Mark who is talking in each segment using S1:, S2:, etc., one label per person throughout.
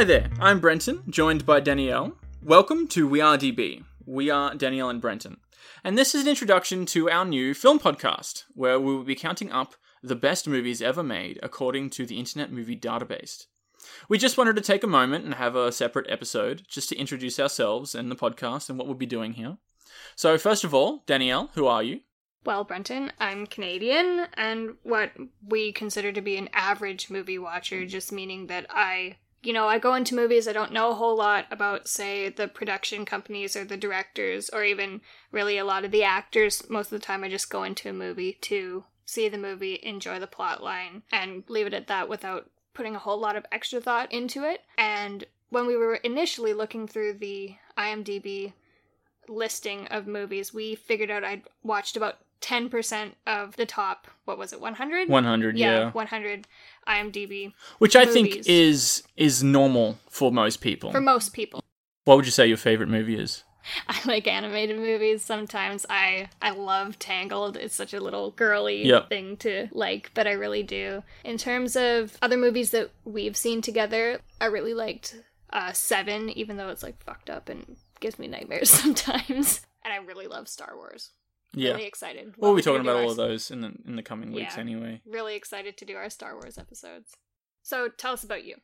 S1: Hi there, I'm Brenton, joined by Danielle. Welcome to We Are DB. We are Danielle and Brenton. And this is an introduction to our new film podcast, where we will be counting up the best movies ever made according to the Internet Movie Database. We just wanted to take a moment and have a separate episode just to introduce ourselves and the podcast and what we'll be doing here. So, first of all, Danielle, who are you?
S2: Well, Brenton, I'm Canadian, and what we consider to be an average movie watcher, just meaning that I, you know, I go into movies, I don't know a whole lot about, say, the production companies or the directors, or even really a lot of the actors. Most of the time, I just go into a movie to see the movie, enjoy the plot line, and leave it at that without putting a whole lot of extra thought into it. And when we were initially looking through the IMDb listing of movies, we figured out I'd watched about 10% of the top, what was it, 100?
S1: 100, yeah.
S2: 100 IMDb.
S1: Which I think is is normal for most people.
S2: For most people.
S1: what would you say your favorite movie is?
S2: I like animated movies sometimes. I I love Tangled. It's such a little girly
S1: Yep.
S2: thing to like, but I really do. In terms of other movies that we've seen together, I really liked uh, Seven, even though it's like fucked up and gives me nightmares sometimes. And I really love Star Wars.
S1: Yeah.
S2: Really excited.
S1: We'll be
S2: We're
S1: talking about
S2: our
S1: all of those in the in the coming weeks
S2: Yeah.
S1: anyway.
S2: Really excited to do our Star Wars episodes. So tell us about you.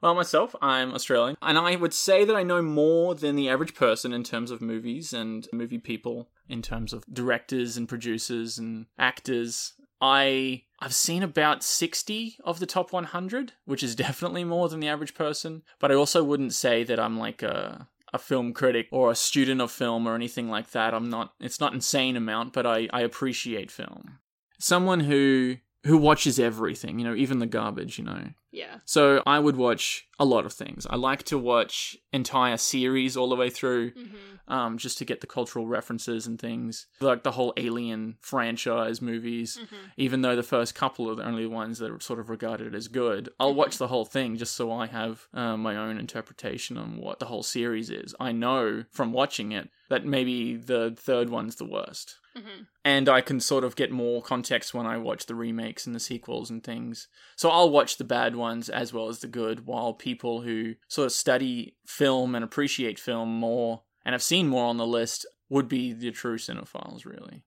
S1: Well, myself, I'm Australian, and I would say that I know more than the average person in terms of movies and movie people, in terms of directors and producers and actors. I I've seen about 60 of the top 100, which is definitely more than the average person, but I also wouldn't say that I'm like a a film critic or a student of film or anything like that. I'm not it's not insane amount, but I I appreciate film. Someone who who watches everything, you know, even the garbage, you know.
S2: Yeah.
S1: So I would watch a lot of things. I like to watch entire series all the way through,
S2: hmm
S1: um, just to get the cultural references and things. Like the whole Alien franchise movies,
S2: hmm
S1: even though the first couple are the only ones that are sort of regarded as good. I'll watch the whole thing just so I have uh, my own interpretation on what the whole series is. I know from watching it that maybe the third one's the worst
S2: hmm
S1: and I can sort of get more context when I watch the remakes and the sequels and things. So I'll watch the bad ones as well as the good, while people who sort of study film and appreciate film more and have seen more on the list would be the true cinephiles, really.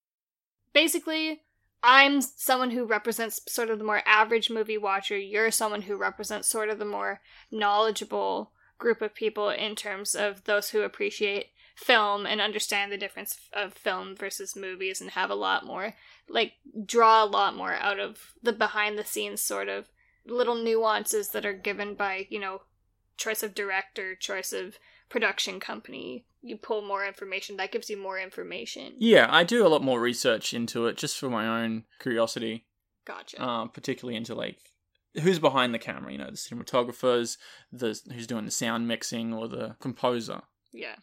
S2: basically i'm someone who represents sort of the more average movie watcher you're someone who represents sort of the more knowledgeable group of people in terms of those who appreciate film and understand the difference of film versus movies and have a lot more like draw a lot more out of the behind the scenes sort of little nuances that are given by you know choice of director choice of production company you pull more information that gives you more information
S1: Yeah, I do a lot more research into it just for my own curiosity,
S2: gotcha
S1: uh, particularly into like who's behind the camera, you know, the cinematographers, the who's doing the sound mixing or the composer.
S2: Yeah.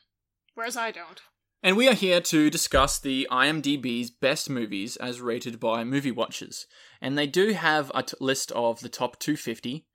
S2: Whereas I don't.
S1: And we are here to discuss the IMDb's best movies as rated by movie watchers. And they do have a t- list of the top 250,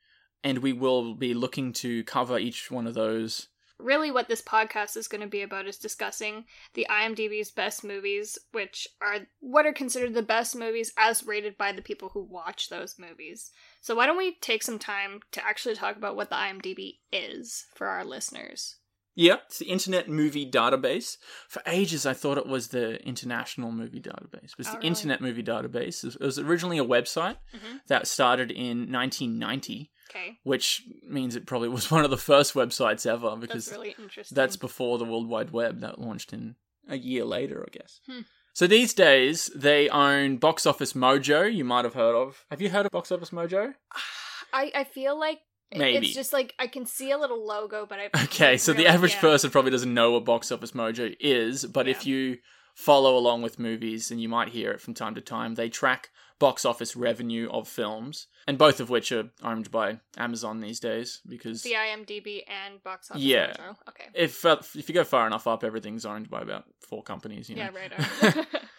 S1: and we will be looking to cover each one of those.
S2: Really, what this podcast is going to be about is discussing the IMDb's best movies, which are what are considered the best movies as rated by the people who watch those movies. So, why don't we take some time to actually talk about what the IMDb is for our listeners?
S1: Yeah, it's the Internet Movie Database. For ages, I thought it was the International Movie Database. It was
S2: Oh,
S1: the
S2: really?
S1: Internet Movie Database. It was originally a website
S2: Mhm.
S1: that started in 1990,
S2: Okay.
S1: which means it probably was one of the first websites ever because
S2: That's really.
S1: That's before the World Wide Web that launched in a year later, I guess.
S2: Hmm.
S1: So these days they own Box Office Mojo. You might have heard of. Have you heard of Box Office Mojo?
S2: I, I feel like
S1: Maybe.
S2: it's just like I can see a little logo, but I.
S1: Okay, so the average
S2: yeah.
S1: person probably doesn't know what Box Office Mojo is, but if you follow along with movies, and you might hear it from time to time, they track box office revenue of films, and both of which are owned by Amazon these days because
S2: The IMDb and box office.
S1: Yeah.
S2: Mojo. Okay.
S1: if uh, if you go far enough up, everything's owned by about four companies. You know?
S2: Yeah, right.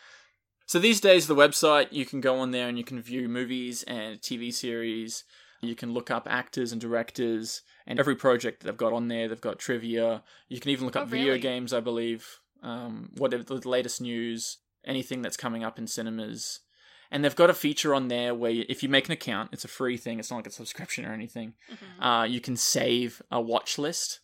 S1: So these days, the website you can go on there and you can view movies and TV series. You can look up actors and directors and every project that they've got on there. They've got trivia. You can even look
S2: Oh,
S1: up video
S2: really?
S1: games, I believe. Um, whatever the latest news, anything that's coming up in cinemas. And they've got a feature on there where if you make an account, it's a free thing. It's not like a subscription or anything.
S2: Mhm.
S1: Uh, you can save a watch list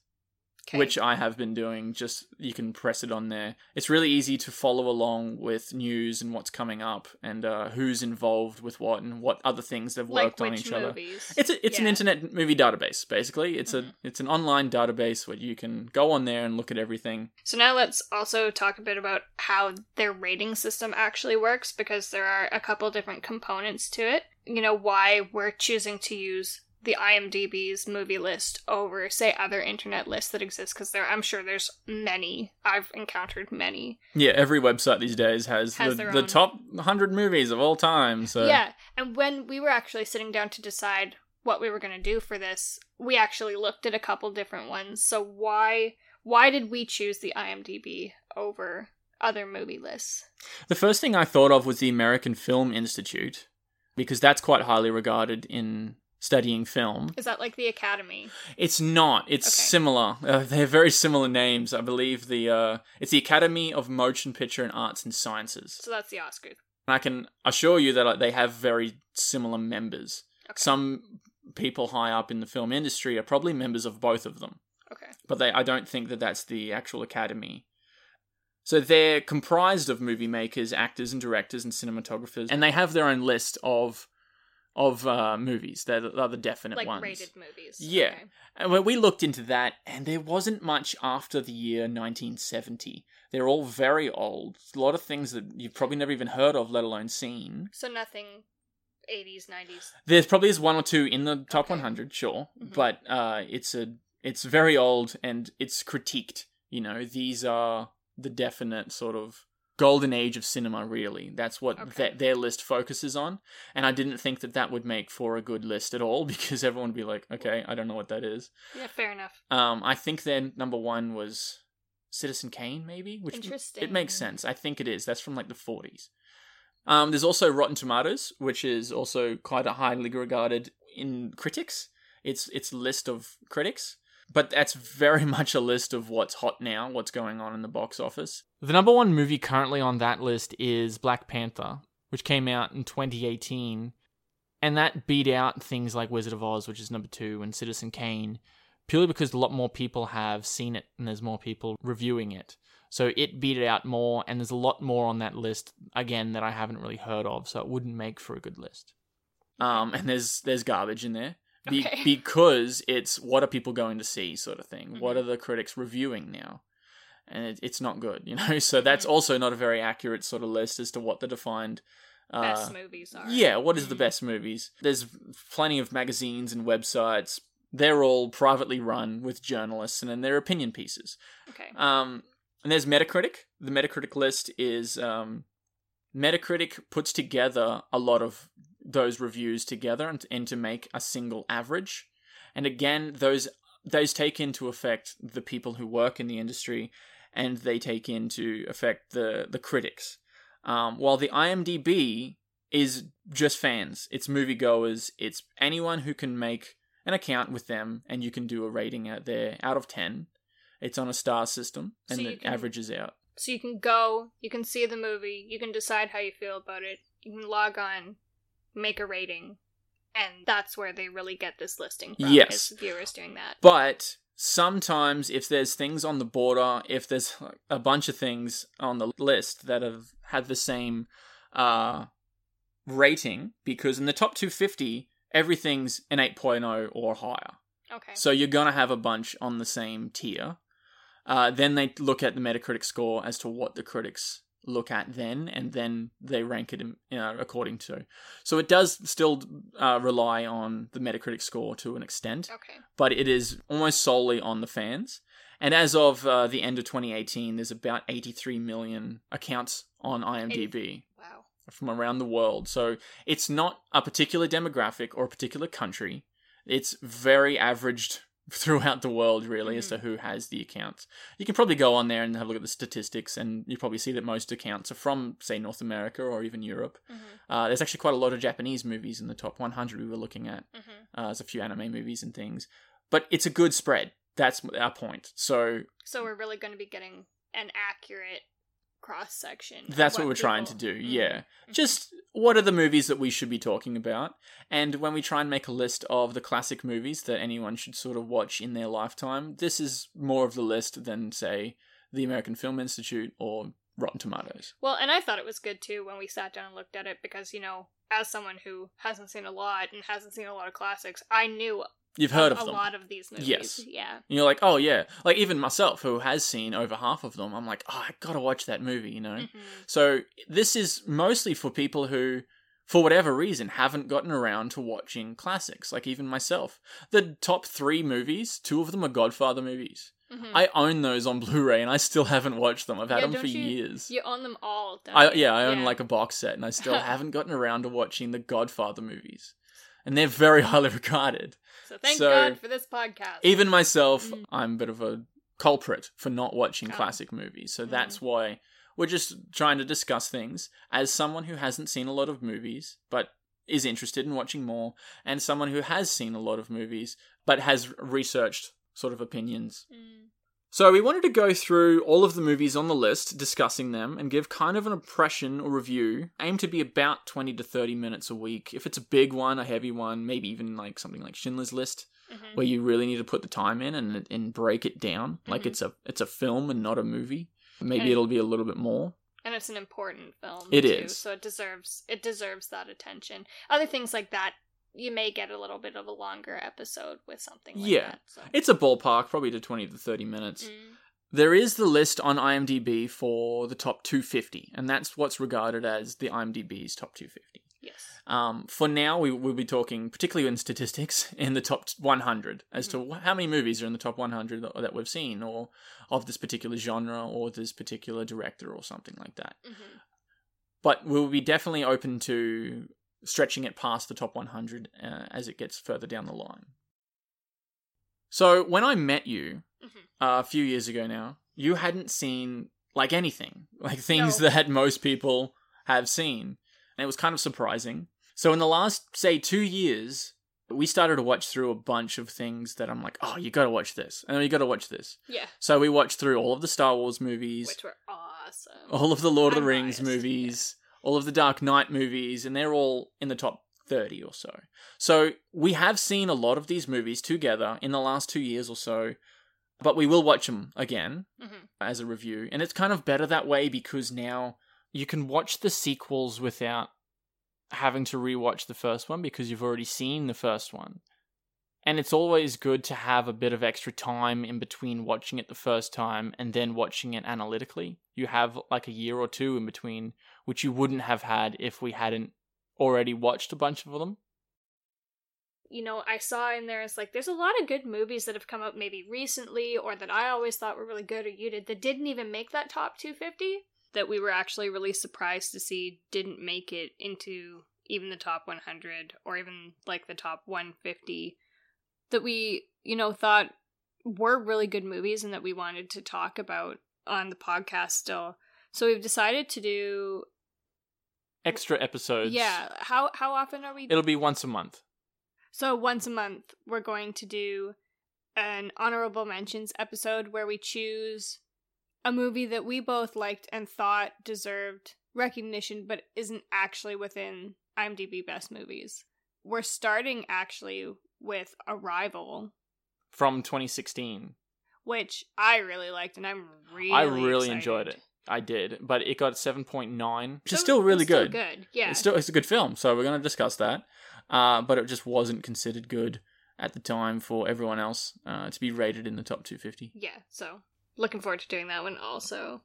S2: Okay.
S1: which I have been doing. Just you can press it on there. It's really easy to follow along with news and what's coming up and uh, who's involved with what and what other things they've
S2: like
S1: worked on each other. It's a, it's an internet movie database basically. It's
S2: Mhm.
S1: a it's an online database where you can go on there and look at everything.
S2: So now let's also talk a bit about how their rating system actually works because there are a couple different components to it. You know, why we're choosing to use the IMDb's movie list over say other internet lists that exist because there I'm sure there's many. I've encountered many.
S1: Yeah, every website these days has,
S2: Has
S1: the, the top 100 movies of all time. So
S2: Yeah, and when we were actually sitting down to decide what we were going to do for this, we actually looked at a couple different ones. So why why did we choose the IMDb over other movie lists?
S1: The first thing I thought of was the American Film Institute because that's quite highly regarded in studying film.
S2: Is that like the Academy?
S1: It's not. It's
S2: Okay.
S1: similar. Uh, they're very similar names. I believe the uh, it's the Academy of Motion Picture and Arts and Sciences.
S2: So that's the Oscars.
S1: And I can assure you that like, they have very similar members.
S2: Okay.
S1: Some people high up in the film industry are probably members of both of them,
S2: Okay.
S1: but they I don't think that that's the actual academy. So they're comprised of movie makers, actors, and directors and cinematographers, and they have their own list of of uh, movies. They're the, are the definite
S2: Like
S1: ones.
S2: rated movies.
S1: Yeah.
S2: Okay.
S1: And when we looked into that, and there wasn't much after the year 1970. They're all very old. A lot of things that you've probably never even heard of, let alone seen.
S2: So nothing 80s, 90s.
S1: There's probably is one or two in the top
S2: Okay.
S1: 100, sure,
S2: Mhm.
S1: but uh, it's a it's very old and it's critiqued. You know, these are the definite sort of golden age of cinema. Really, that's what
S2: Okay.
S1: that their list focuses on. And I didn't think that that would make for a good list at all because everyone would be like, okay, I don't know what that is.
S2: Yeah, fair enough.
S1: Um, I think their number one was Citizen Kane, maybe, which
S2: Interesting.
S1: it makes sense. I think it is. That's from like the forties. Um, there's also Rotten Tomatoes, which is also quite a highly regarded in critics. It's it's list of critics, but that's very much a list of what's hot now, what's going on in the box office. The number one movie currently on that list is Black Panther, which came out in 2018, and that beat out things like Wizard of Oz, which is number two, and Citizen Kane, purely because a lot more people have seen it and there's more people reviewing it. So it beat it out more, and there's a lot more on that list again that I haven't really heard of, so it wouldn't make for a good list. Um, and there's there's garbage in there be-
S2: Okay.
S1: because it's what are people going to see, sort of thing. What
S2: Mhm.
S1: are the critics reviewing now? And it, it's not good, you know. So that's
S2: Mhm.
S1: also not a very accurate sort of list as to what the defined uh,
S2: Best movies are.
S1: yeah, what is the
S2: Mhm.
S1: best movies? There's plenty of magazines and websites. They're all privately run with journalists, and then they're opinion pieces.
S2: Okay.
S1: Um, and there's Metacritic. The Metacritic list is um, Metacritic puts together a lot of those reviews together and, and to make a single average. And again, those those take into effect the people who work in the industry, and they take into effect the the critics. Um, while the IMDb is just fans, it's moviegoers, it's anyone who can make an account with them, and you can do a rating out there out of ten. It's on a star system, and
S2: So
S1: it
S2: can-
S1: averages out.
S2: So you can go, you can see the movie, you can decide how you feel about it, you can log on, make a rating, and that's where they really get this listing from.
S1: Yes.
S2: is viewers doing that.
S1: But sometimes, if there's things on the border, if there's a bunch of things on the list that have had the same uh, rating, because in the top 250, everything's an 8.0 or higher.
S2: Okay.
S1: So you're going to have a bunch on the same tier. Uh, then they look at the Metacritic score as to what the critics look at then, and then they rank it uh, according to. So it does still uh, rely on the Metacritic score to an extent
S2: okay.
S1: but it is almost solely on the fans. And as of uh, the end of 2018, there's about 83 million accounts on IMDb
S2: Wow.
S1: from around the world. So it's not a particular demographic or a particular country. It's very averaged throughout the world, really, as to who has the accounts. You can probably go on there and have a look at the statistics, and you probably see that most accounts are from, say, North America or even Europe.
S2: hmm
S1: Uh, there's actually quite a lot of Japanese movies in the top 100 we were looking at.
S2: hmm
S1: Uh, there's a few anime movies and things, but it's a good spread. That's our point. So
S2: So we're really going to be getting an accurate cross section.
S1: that's what, we're trying to do. Mm-hmm. Yeah, mm-hmm. just what are the movies that we should be talking about? And when we try and make a list of the classic movies that anyone should sort of watch in their lifetime, this is more of the list than, say, the American Film Institute or Rotten Tomatoes.
S2: Well, and I thought it was good too when we sat down and looked at it because, you know, as someone who hasn't seen a lot and hasn't seen a lot of classics, I knew
S1: You've heard
S2: a,
S1: of
S2: a
S1: them.
S2: lot of these movies.
S1: Yes.
S2: Yeah.
S1: And you're like, oh yeah. Like even myself, who has seen over half of them, I'm like, oh, I gotta watch that movie, you know?
S2: Mhm.
S1: So this is mostly for people who, for whatever reason, haven't gotten around to watching classics, like even myself. The top three movies, two of them are Godfather movies.
S2: Mhm.
S1: I own those on Blu-ray and I still haven't watched them. I've had
S2: Yeah,
S1: them for
S2: you-
S1: years.
S2: You own them all. don't
S1: I
S2: you?
S1: yeah, I own like a box set and I still haven't gotten around to watching the Godfather movies. And they're very highly regarded.
S2: So thank
S1: so-
S2: God for this podcast.
S1: Even myself,
S2: Mm.
S1: I'm a bit of a culprit for not watching
S2: Oh.
S1: classic movies. So
S2: Mm.
S1: that's why we're just trying to discuss things as someone who hasn't seen a lot of movies but is interested in watching more, and someone who has seen a lot of movies but has researched sort of opinions.
S2: Mm.
S1: So we wanted to go through all of the movies on the list, discussing them, and give kind of an impression or review. Aim to be about 20 to 30 minutes a week. If it's a big one, a heavy one, maybe even like something like Schindler's List,
S2: Mhm.
S1: where you really need to put the time in and and break it down like
S2: Mhm.
S1: it's a it's a film and not a movie. Maybe
S2: And-
S1: it'll be a little bit more.
S2: and it's an important film.
S1: It
S2: too,
S1: is.
S2: so it deserves it deserves that attention. Other things like that, you may get a little bit of a longer episode with something like
S1: Yeah.
S2: that. So.
S1: It's a ballpark, probably to 20 to 30 minutes.
S2: Mm.
S1: There is the list on IMDb for the top 250, and that's what's regarded as the IMDb's top 250.
S2: Yes.
S1: Um, for now, we will be talking, particularly in statistics, in the top 100 as to how many movies are in the top 100 that, that we've seen, or of this particular genre, or this particular director, or something like that.
S2: hmm
S1: But we'll be definitely open to stretching it past the top 100 uh, as it gets further down the line. So, when I met you
S2: Mhm.
S1: uh, a few years ago now, you hadn't seen like anything, like things
S2: No.
S1: that most people have seen. And it was kind of surprising. So, in the last, say, two years, we started to watch through a bunch of things that I'm like, oh, you gotta watch this. And then you gotta watch this.
S2: Yeah.
S1: So, we watched through all of the Star Wars movies
S2: Which were awesome.
S1: all of the Lord of
S2: I'm
S1: the Rings
S2: biased,
S1: movies, all of the Dark Knight movies, and they're all in the top 30 or so. So we have seen a lot of these movies together in the last two years or so, but we will watch them again
S2: hmm
S1: as a review. And it's kind of better that way because now you can watch the sequels without having to rewatch the first one because you've already seen the first one. And it's always good to have a bit of extra time in between watching it the first time and then watching it analytically. You have like a year or two in between, which you wouldn't have had if we hadn't already watched a bunch of them.
S2: You know, I saw in there, it's like, there's a lot of good movies that have come out maybe recently or that I always thought were really good or you did that didn't even make that top 250 that we were actually really surprised to see didn't make it into even the top 100 or even like the top 150 that we, you know, thought were really good movies and that we wanted to talk about on the podcast still. So we've decided to do
S1: Extra episodes.
S2: yeah, how how often are we
S1: It'll be once a month.
S2: So once a month, we're going to do an honorable mentions episode where we choose a movie that we both liked and thought deserved recognition, but isn't actually within IMDb Best Movies. We're starting actually with Arrival,
S1: From 2016.
S2: which I really liked, and I'm really
S1: I really
S2: excited.
S1: enjoyed it. I did, but it got 7.9, which is still really
S2: it's still
S1: good.
S2: good, yeah.
S1: It's still it's a good film, so we're going to discuss that. Uh, but it just wasn't considered good at the time for everyone else uh, to be rated in the top 250.
S2: Yeah, so looking forward to doing that one also.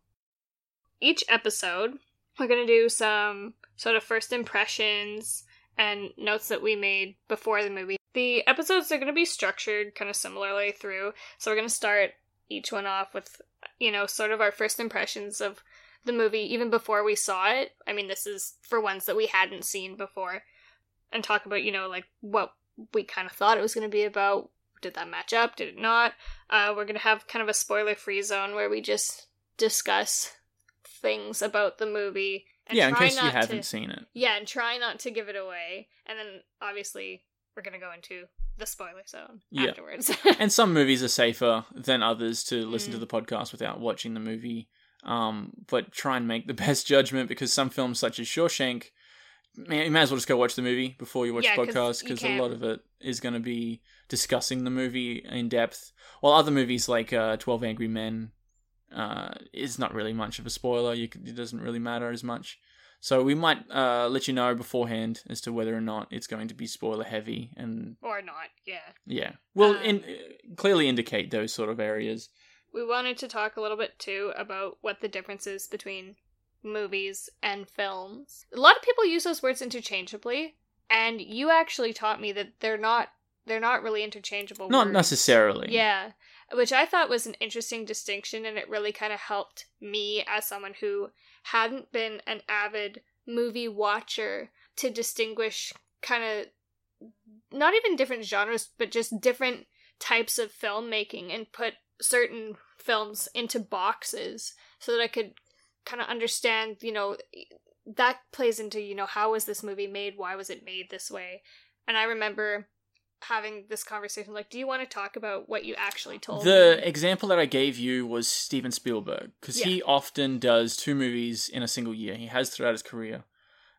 S2: Each episode, we're going to do some sort of first impressions and notes that we made before the movie. The episodes are going to be structured kind of similarly through, so we're going to start each one off with, you know, sort of our first impressions of the movie even before we saw it. I mean, this is for ones that we hadn't seen before, and talk about, you know, like what we kind of thought it was going to be about. Did that match up? Did it not? Uh, we're going to have kind of a spoiler free zone where we just discuss things about the movie. And
S1: yeah, in
S2: try
S1: case you haven't
S2: to,
S1: seen it.
S2: Yeah, and try not to give it away. And then obviously we're going to go into the spoiler zone
S1: Yeah.
S2: afterwards.
S1: And some movies are safer than others to listen to
S2: Mm.
S1: the podcast without watching the movie. Um, but try and make the best judgment because some films, such as Shawshank, you may as well just go watch the movie before you watch
S2: Yeah,
S1: the podcast because a lot of it is going to be discussing the movie in depth. While other movies like uh, Twelve Angry Men uh, is not really much of a spoiler. You c it doesn't really matter as much. So we might uh, let you know beforehand as to whether or not it's going to be spoiler heavy, and
S2: Or not, yeah.
S1: yeah, we'll
S2: Um,
S1: in, clearly indicate those sort of areas.
S2: We wanted to talk a little bit too about what the difference is between movies and films. A lot of people use those words interchangeably, and you actually taught me that they're not they're not really interchangeable
S1: Not
S2: words.
S1: necessarily.
S2: Yeah, which I thought was an interesting distinction, and it really kind of helped me as someone who hadn't been an avid movie watcher to distinguish kind of not even different genres, but just different types of filmmaking and put certain films into boxes so that I could kind of understand, you know, that plays into, you know, how was this movie made? Why was it made this way? And I remember having this conversation like, do you want to talk about what you actually told
S1: The
S2: me?
S1: example that I gave you was Steven Spielberg because he often does two movies in a single year. He has throughout his career,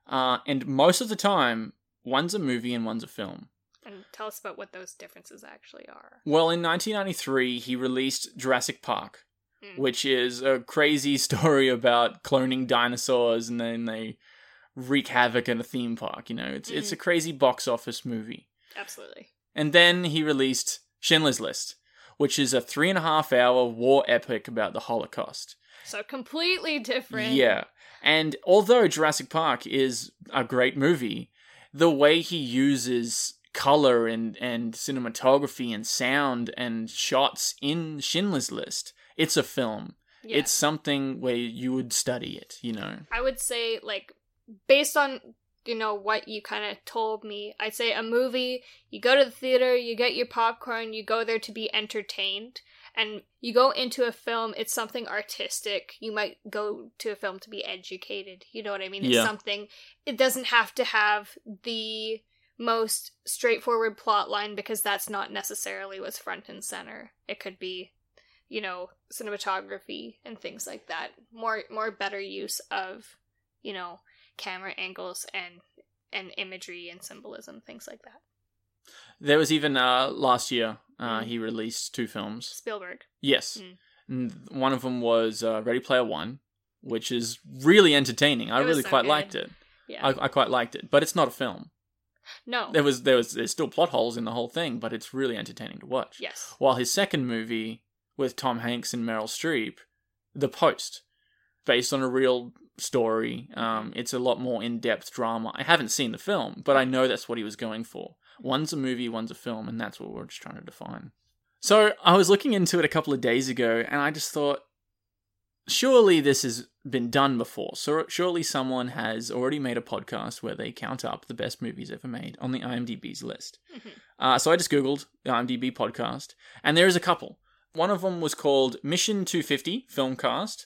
S1: uh, and most of the time, one's a movie and one's a film.
S2: And tell us about what those differences actually are.
S1: Well, in 1993, he released Jurassic Park,
S2: Mm.
S1: which is a crazy story about cloning dinosaurs and then they wreak havoc in a theme park. You know, it's it's a crazy box office movie.
S2: Absolutely.
S1: And then he released Schindler's List, which is a three and a half hour war epic about the Holocaust.
S2: So completely different.
S1: Yeah. And although Jurassic Park is a great movie, the way he uses color and, and cinematography and sound and shots in Schindler's List, it's a film.
S2: Yeah.
S1: It's something where you would study it, you know.
S2: I would say, like, based on you know what you kind of told me, I'd say a movie. You go to the theater, you get your popcorn, you go there to be entertained, and you go into a film. It's something artistic. You might go to a film to be educated. You know what I mean? It's
S1: Yeah.
S2: something. It doesn't have to have the most straightforward plot line because that's not necessarily what's front and center. It could be you know cinematography and things like that more more better use of you know camera angles and and imagery and symbolism things like that
S1: There was even uh, last year, uh,
S2: Mm.
S1: he released two films.
S2: spielberg
S1: Yes.
S2: Mm.
S1: One of them was uh, Ready Player One, which is really entertaining. I
S2: It was
S1: really
S2: so
S1: quite
S2: good.
S1: liked it.
S2: yeah
S1: I, I quite liked it, but it's not a film.
S2: no
S1: There was there was there's still plot holes in the whole thing, but it's really entertaining to watch.
S2: yes
S1: While his second movie with Tom Hanks and Meryl Streep, The Post, based on a real story, um,
S2: Mm-hmm.
S1: it's a lot more in depth drama. I haven't seen the film, but I know that's what he was going for. One's a movie, one's a film, and that's what we're just trying to define. So I was looking into it a couple of days ago, and I just thought, surely this has been done before. So surely someone has already made a podcast where they count up the best movies ever made on the IMDb's list.
S2: Mhm.
S1: Uh, so I just googled the IMDb podcast, and there is a couple. One of them was called Mission 250 Filmcast,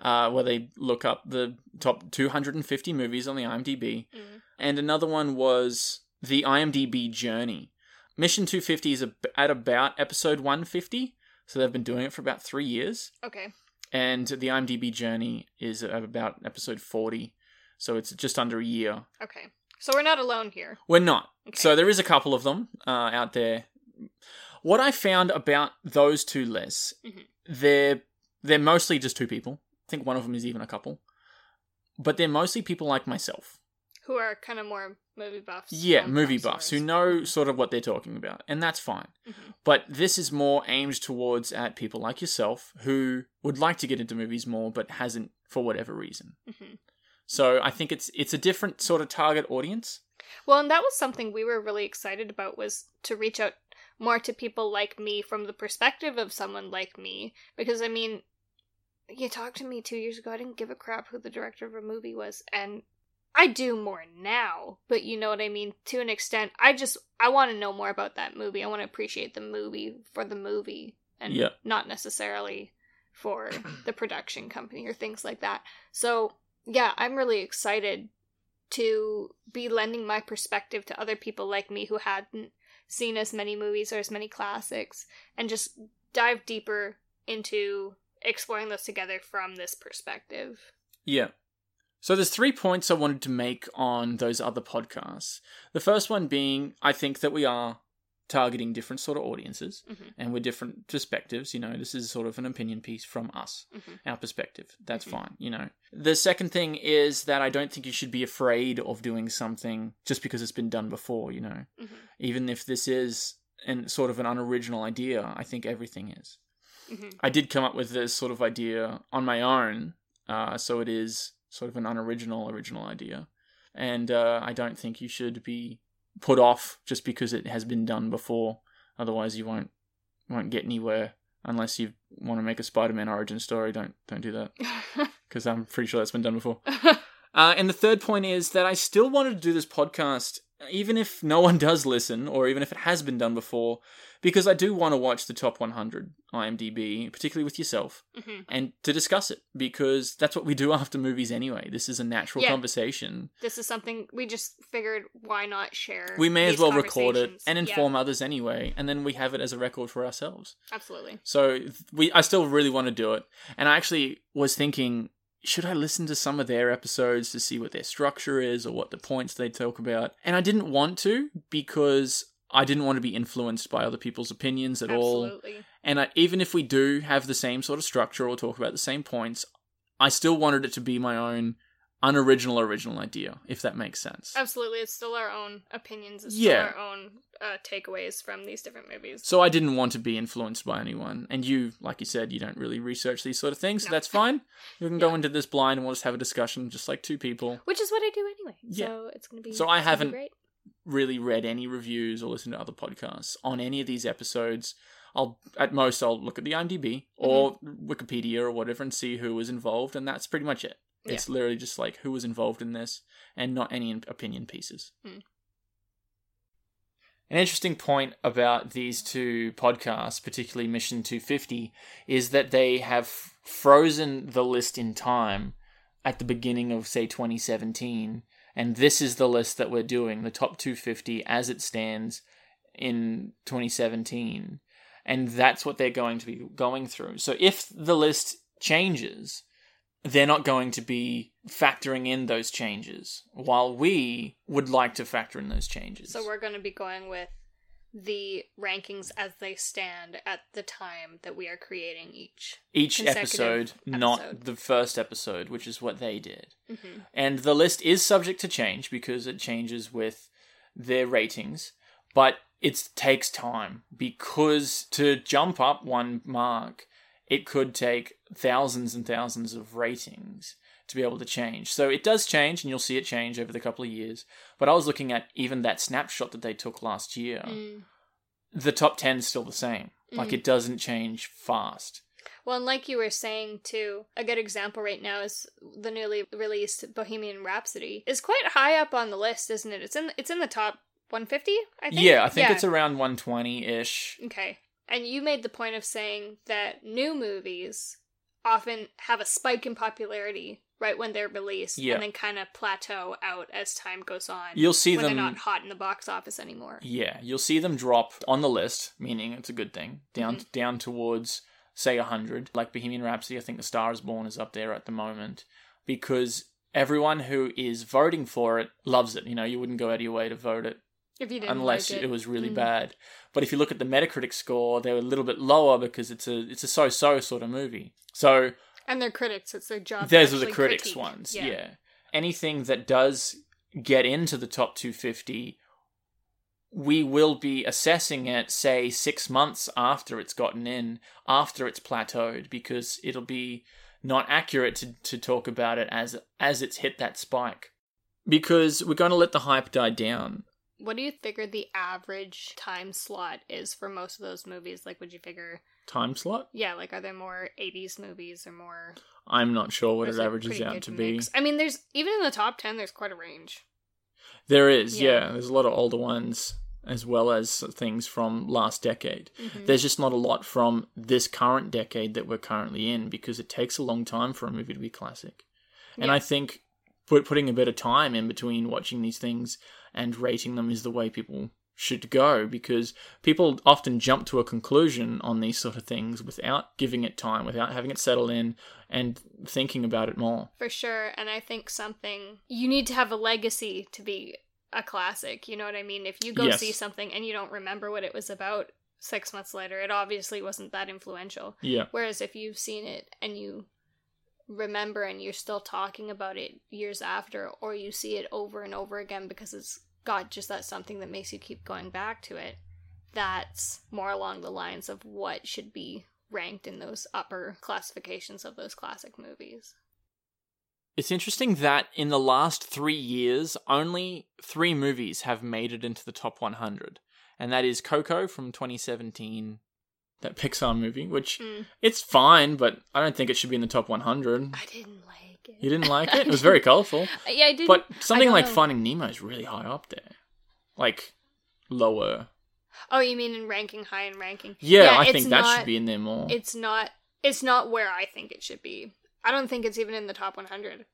S1: uh, where they look up the top 250 movies on the IMDb,
S2: Mm.
S1: and another one was the IMDb Journey. Mission 250 is at about episode 150, so they've been doing it for about three years,
S2: okay
S1: and the IMDb Journey is at about episode 40, so it's just under a year.
S2: okay so we're not alone here
S1: We're not.
S2: Okay.
S1: So there is a couple of them uh, out there. What I found about those two lists,
S2: Mhm.
S1: they're they're mostly just two people. I think one of them is even a couple, but they're mostly people like myself.
S2: who are kind of more movie buffs
S1: Yeah, movie buffs who know sort of what they're talking about, and that's fine.
S2: Mhm.
S1: But this is more aimed towards at people like yourself who would like to get into movies more, but hasn't for whatever reason.
S2: Mhm.
S1: So I think it's it's a different sort of target audience.
S2: Well, and that was something we were really excited about was to reach out more to people like me from the perspective of someone like me. Because I mean, you talked to me two years ago, I didn't give a crap who the director of a movie was, and I do more now. But you know what I mean? To an extent, I just I want to know more about that movie. I want to appreciate the movie for the movie, and
S1: Yeah.
S2: not necessarily for the production company or things like that. So yeah, I'm really excited to be lending my perspective to other people like me who hadn't seen as many movies or as many classics and just dive deeper into exploring those together from this perspective.
S1: Yeah. So there's three points I wanted to make on those other podcasts. The first one being I think that we are targeting different sort of audiences
S2: Mhm.
S1: and we're different perspectives. You know, this is sort of an opinion piece from us,
S2: Mhm.
S1: our perspective. That's
S2: Mhm.
S1: fine, you know. The second thing is that I don't think you should be afraid of doing something just because it's been done before, you know.
S2: Mhm.
S1: Even if this is an sort of an unoriginal idea, I think everything is.
S2: Mhm.
S1: I did come up with this sort of idea on my own, uh, so it is sort of an unoriginal original idea, and uh, I don't think you should be put off just because it has been done before. Otherwise, you won't won't get anywhere unless you want to make a Spider-Man origin story. Don't don't do that because I'm pretty sure that's been done before. Uh, and the third point is that I still wanted to do this podcast, even if no one does listen, or even if it has been done before, because I do want to watch the top 100 IMDb, particularly with yourself,
S2: Mhm.
S1: and to discuss it, because that's what we do after movies anyway. This is a natural
S2: Yeah.
S1: conversation.
S2: This is something we just figured why not share.
S1: We may as well record it and
S2: Yeah,
S1: inform others anyway, and then we have it as a record for ourselves.
S2: absolutely.
S1: So we, I still really want to do it, and I actually was thinking, should I listen to some of their episodes to see what their structure is or what the points they talk about? And I didn't want to because I didn't want to be influenced by other people's opinions at all. And I, even if we do have the same sort of structure or talk about the same points, I still wanted it to be my own unoriginal original idea, if that makes sense.
S2: Absolutely. It's still our own opinions. It's
S1: Yeah.
S2: still our own uh, takeaways from these different movies.
S1: So I didn't want to be influenced by anyone. And you, like you said, you don't really research these sort of things, so
S2: No.
S1: that's fine. We can go into this blind and we'll just have a discussion just like two people.
S2: Which is what I do anyway.
S1: Yeah.
S2: So it's gonna be.
S1: So I
S2: it's gonna be
S1: haven't-. Really read any reviews or listened to other podcasts on any of these episodes. I'll at most I'll look at the IMDb or Wikipedia or whatever and see who was involved, and that's pretty much it. It's literally just like who was involved in this and not any opinion pieces.
S2: Hmm.
S1: An interesting point about these two podcasts, particularly Mission 250, is that they have frozen the list in time at the beginning of, say, 2017. And this is the list that we're doing, the top 250 as it stands in 2017. And that's what they're going to be going through. So if the list changes, they're not going to be factoring in those changes, while we would like to factor in those changes.
S2: So we're going to be going with the rankings as they stand at the time that we are creating each.
S1: Each
S2: consecutive
S1: episode, not the first episode, which is what they did.
S2: Mm-hmm.
S1: And the list is subject to change because it changes with their ratings, but it takes time because to jump up one mark, it could take thousands and thousands of ratings to be able to change. So it does change, and you'll see it change over the couple of years. But I was looking at even that snapshot that they took last year.
S2: Mm.
S1: The top 10 is still the same. Like
S2: Mhm.
S1: it doesn't change fast.
S2: Well, and like you were saying too, a good example right now is the newly released Bohemian Rhapsody. is quite high up on the list, isn't it? It's in it's in the top 150, I think.
S1: Yeah, I think it's around 120 ish.
S2: Okay. And you made the point of saying that new movies often have a spike in popularity right when they're released
S1: Yeah.
S2: and then kind of plateau out as time goes on.
S1: You'll see
S2: when
S1: them.
S2: they're not hot in the box office anymore.
S1: Yeah, you'll see them drop on the list, meaning it's a good thing. Down
S2: Mm-hmm.
S1: down towards say 100. Like Bohemian Rhapsody, I think The Star is Born is up there at the moment because everyone who is voting for it loves it. You know, you wouldn't go out of your way to vote it
S2: If you didn't
S1: unless
S2: like
S1: it. was really
S2: Mm.
S1: bad. But if you look at the Metacritic score, they're a little bit lower because it's a it's a so-so sort of movie. So
S2: And they're critics, it's their job.
S1: those are the critics
S2: critique.
S1: ones. Yeah. Anything that does get into the top 250, we will be assessing it, say, six months after it's gotten in, after it's plateaued, because it'll be not accurate to, to talk about it as as it's hit that spike. Because we're going to let the hype die down.
S2: What do you figure the average time slot is for most of those movies? Like, would you figure,
S1: Time slot?
S2: yeah, like, are there more 80s movies or more.
S1: I'm not sure what it averages out to
S2: mix?
S1: be.
S2: I mean, there's, even in the top 10, there's quite a range.
S1: There is,
S2: Yeah.
S1: yeah. There's a lot of older ones as well as things from last decade.
S2: Mhm.
S1: There's just not a lot from this current decade that we're currently in because it takes a long time for a movie to be classic. And
S2: Yeah.
S1: I think put, putting a bit of time in between watching these things and rating them is the way people should go because people often jump to a conclusion on these sort of things without giving it time, without having it settle in and thinking about it more.
S2: For sure. And I think something you need to have a legacy to be a classic. You know what I mean? If you go
S1: Yes.
S2: see something and you don't remember what it was about six months later, it obviously wasn't that influential.
S1: Yeah.
S2: Whereas if you've seen it and you remember and you're still talking about it years after, or you see it over and over again because it's got just that something that makes you keep going back to it, that's more along the lines of what should be ranked in those upper classifications of those classic movies.
S1: It's interesting that in the last three years, only three movies have made it into the top 100. And that is Coco from 2017, that Pixar movie, which
S2: Mm.
S1: it's fine, but I don't think it should be in the top 100.
S2: I didn't like it.
S1: You didn't like it? It was very colorful.
S2: Yeah, I didn't.
S1: But something like
S2: know.
S1: Finding Nemo is really high up there. Like, lower.
S2: Oh, you mean in ranking high in ranking?
S1: Yeah, I think that
S2: not-
S1: should be in there more.
S2: It's not. It's not where I think it should be. I don't think it's even in the top 100.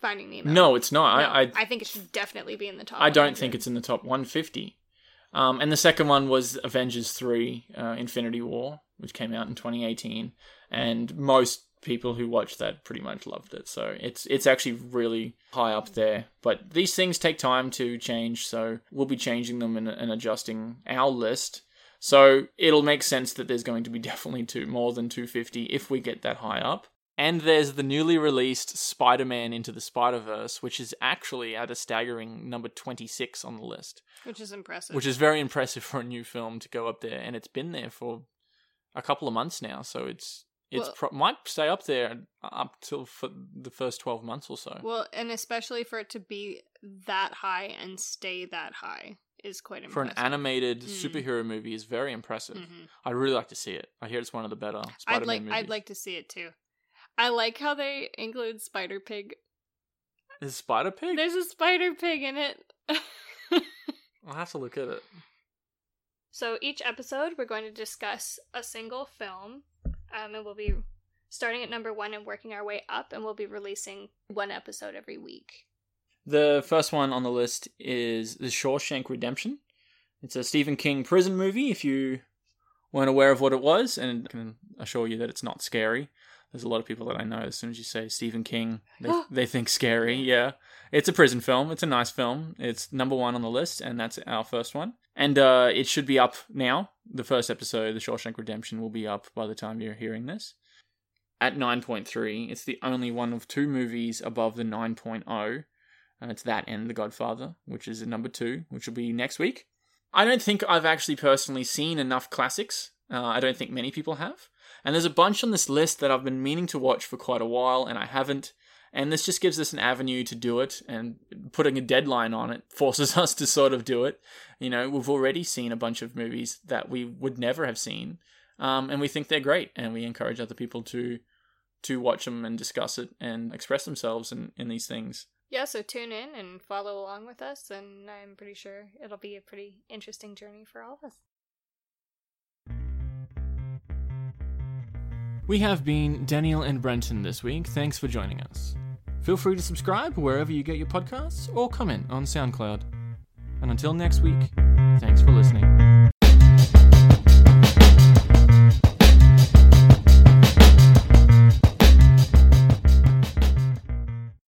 S2: Finding Nemo.
S1: No, it's not.
S2: No,
S1: I, I,
S2: I think it should definitely be in the top.
S1: I don't
S2: 100.
S1: think it's in the top 150. Um, and the second one was Avengers 3 uh, Infinity War, which came out in 2018. And most people who watched that pretty much loved it. So it's it's actually really high up there. But these things take time to change. So we'll be changing them and, and adjusting our list. So it'll make sense that there's going to be definitely two more than 250 if we get that high up. And there's the newly released Spider Man Into the Spider Verse, which is actually at a staggering number 26 on the list,
S2: which is impressive.
S1: which is very impressive for a new film to go up there. And it's been there for a couple of months now, so it's it's
S2: Well-
S1: pro- might stay up there up till for the first 12 months or so.
S2: well, and especially for it to be that high and stay that high is quite impressive.
S1: for an animated
S2: Mm.
S1: superhero movie is very impressive.
S2: Mhm.
S1: I'd really like to see it. I hear it's one of the better Spider-Man
S2: I'd like.
S1: movies.
S2: I'd like to see it too. I like how they include Spider Pig.
S1: Is Spider Pig?
S2: There's a Spider Pig in it.
S1: I'll have to look at it.
S2: So each episode, we're going to discuss a single film, um, and we'll be starting at number one and working our way up, and we'll be releasing one episode every week.
S1: The first one on the list is The Shawshank Redemption. It's a Stephen King prison movie, if you weren't aware of what it was, and I can assure you that it's not scary. There's a lot of people that I know, as soon as you say Stephen King, they, they think scary. Yeah. It's a prison film. It's a nice film. It's number one on the list, and that's our first one. And uh, it should be up now. The first episode, The Shawshank Redemption, will be up by the time you're hearing this. At 9.3, it's the only one of two movies above the 9.0 and it's that and The Godfather, which is at number two, which will be next week. I don't think I've actually personally seen enough classics. Uh, I don't think many people have. And there's a bunch on this list that I've been meaning to watch for quite a while, and I haven't. And this just gives us an avenue to do it, and putting a deadline on it forces us to sort of do it. You know, we've already seen a bunch of movies that we would never have seen, um, and we think they're great, and we encourage other people to to watch them and discuss it and express themselves in, in these things.
S2: Yeah, so tune in and follow along with us, and I'm pretty sure it'll be a pretty interesting journey for all of us.
S1: We have been Danielle and Brenton this week. Thanks for joining us. Feel free to subscribe wherever you get your podcasts or comment on SoundCloud. And until next week, thanks for listening.